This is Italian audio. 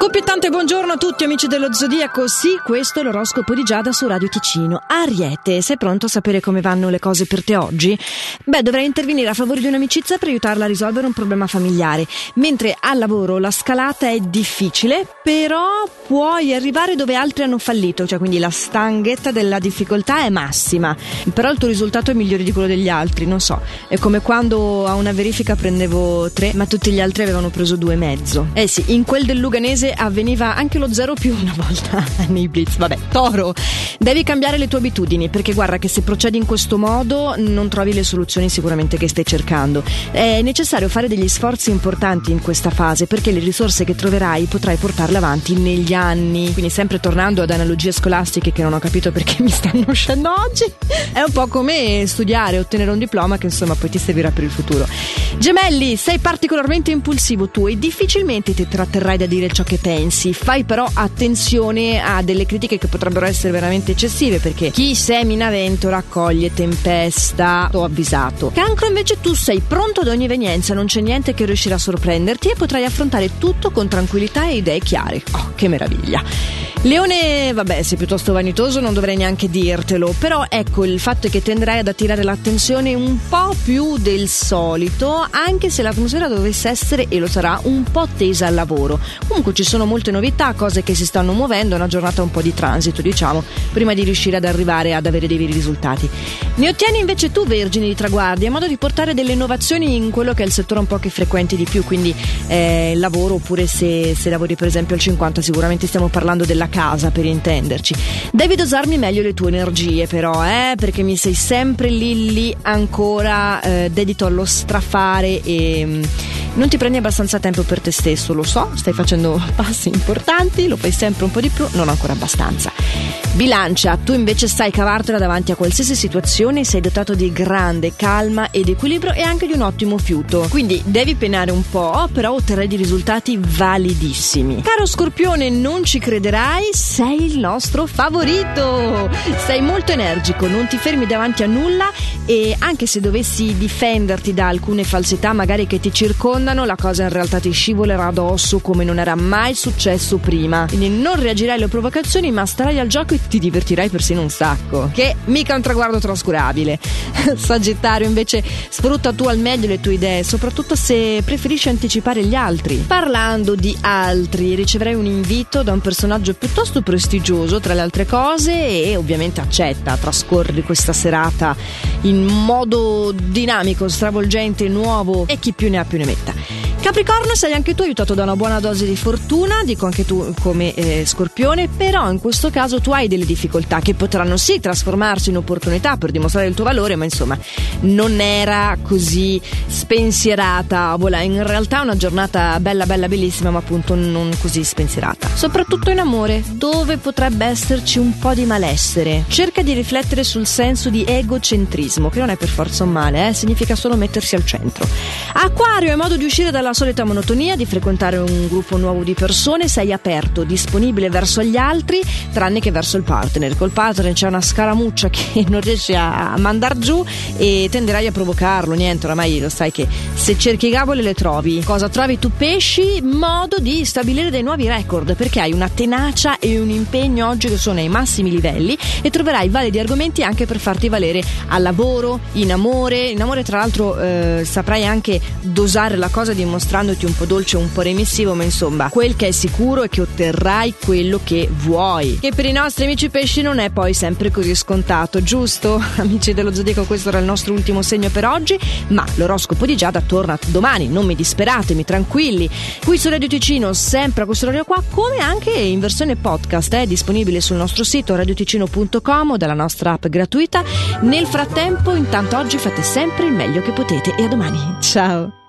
Scoppiettante buongiorno a tutti amici dello Zodiaco, sì, questo è l'oroscopo di Giada su Radio Ticino. Ariete, sei pronto a sapere come vanno le cose per te oggi? Beh, dovrai intervenire a favore di un'amicizia per aiutarla a risolvere un problema familiare, mentre al lavoro la scalata è difficile, però puoi arrivare dove altri hanno fallito, cioè quindi la stanghetta della difficoltà è massima, però il tuo risultato è migliore di quello degli altri, non so, è come quando a una verifica prendevo tre, ma tutti gli altri avevano preso due e mezzo. Eh sì, in quel del Luganese avveniva anche lo zero più una volta nei blitz. Vabbè, Toro, devi cambiare le tue abitudini perché guarda che se procedi in questo modo non trovi le soluzioni sicuramente che stai cercando. È necessario fare degli sforzi importanti in questa fase perché le risorse che troverai potrai portarle avanti negli anni. Quindi sempre tornando ad analogie scolastiche che non ho capito perché mi stanno uscendo oggi, è un po' come studiare, ottenere un diploma che insomma poi ti servirà per il futuro. Gemelli, sei particolarmente impulsivo tu e difficilmente ti tratterrai da dire ciò che pensi. Fai però attenzione a delle critiche che potrebbero essere veramente eccessive perché chi semina vento raccoglie tempesta. T'ho avvisato. Cancro invece tu sei pronto ad ogni evenienza, non c'è niente che riuscirà a sorprenderti e potrai affrontare tutto con tranquillità e idee chiare. Oh, che meraviglia! Leone, vabbè, sei piuttosto vanitoso, non dovrei neanche dirtelo, però ecco il fatto è che tenderai ad attirare l'attenzione un po' più del solito, anche se l'atmosfera dovesse essere, e lo sarà, un po' tesa al lavoro. Comunque ci sono molte novità, cose che si stanno muovendo, una giornata un po' di transito, diciamo, prima di riuscire ad arrivare ad avere dei veri risultati. Ne ottieni invece tu, Vergine di Traguardi, a modo di portare delle innovazioni in quello che è il settore un po' che frequenti di più, quindi eh, lavoro oppure se, se lavori per esempio al 50 sicuramente stiamo parlando della casa per intenderci. Devi dosarmi meglio le tue energie però, eh, perché mi sei sempre lì lì ancora eh, dedito allo strafare e mm, non ti prendi abbastanza tempo per te stesso, lo so, stai facendo passi importanti, lo fai sempre un po' di più, non ancora abbastanza. Bilancia, tu invece sai cavartela davanti a qualsiasi situazione, sei dotato di grande calma ed equilibrio e anche di un ottimo fiuto. Quindi devi penare un po', però otterrai dei risultati validissimi. Caro Scorpione, non ci crederai, sei il nostro favorito. Sei molto energico, non ti fermi davanti a nulla e anche se dovessi difenderti da alcune falsità magari che ti circondano, la cosa in realtà ti scivolerà addosso come non era mai successo prima. Quindi non reagirai alle provocazioni, ma starai al gioco e ti divertirai persino un sacco. Che mica un traguardo trascurabile. Sagittario, invece, sfrutta tu al meglio le tue idee, soprattutto se preferisci anticipare gli altri. Parlando di altri, riceverai un invito da un personaggio piuttosto prestigioso, tra le altre cose, e ovviamente accetta, trascorri questa serata in modo dinamico, stravolgente, nuovo e chi più ne ha più ne metta. Capricorno sei anche tu aiutato da una buona dose di fortuna, dico anche tu come eh, scorpione, però in questo caso tu hai delle difficoltà che potranno sì trasformarsi in opportunità per dimostrare il tuo valore, ma insomma non era così spensierata, voilà, in realtà è una giornata bella bella bellissima, ma appunto non così spensierata. Soprattutto in amore, dove potrebbe esserci un po' di malessere. Cerca di riflettere sul senso di egocentrismo, che non è per forza un male, eh, significa solo mettersi al centro. Acquario è modo di uscire dalla solita monotonia, di frequentare un gruppo nuovo di persone, sei aperto, disponibile verso gli altri, tranne che verso il partner. Col partner c'è una scaramuccia che non riesci a mandar giù e tenderai a provocarlo. Niente, oramai lo sai che se cerchi gabole le trovi. Cosa trovi tu pesci? Modo di stabilire dei nuovi record, perché hai una tenacia e un impegno oggi che sono ai massimi livelli e troverai validi argomenti anche per farti valere al lavoro, in amore. In amore, tra l'altro, eh, saprai anche dosare la cosa dimostrando mostrandoti un po' dolce un po' remissivo, ma insomma, quel che è sicuro è che otterrai quello che vuoi. Che per i nostri amici pesci non è poi sempre così scontato, giusto? Amici dello Zodiaco, questo era il nostro ultimo segno per oggi, ma l'oroscopo di Giada torna domani, non mi disperatemi, tranquilli. Qui su Radio Ticino, sempre a questo orario qua, come anche in versione podcast, è disponibile sul nostro sito radioticino.com dalla nostra app gratuita. Nel frattempo, intanto oggi fate sempre il meglio che potete e a domani. Ciao!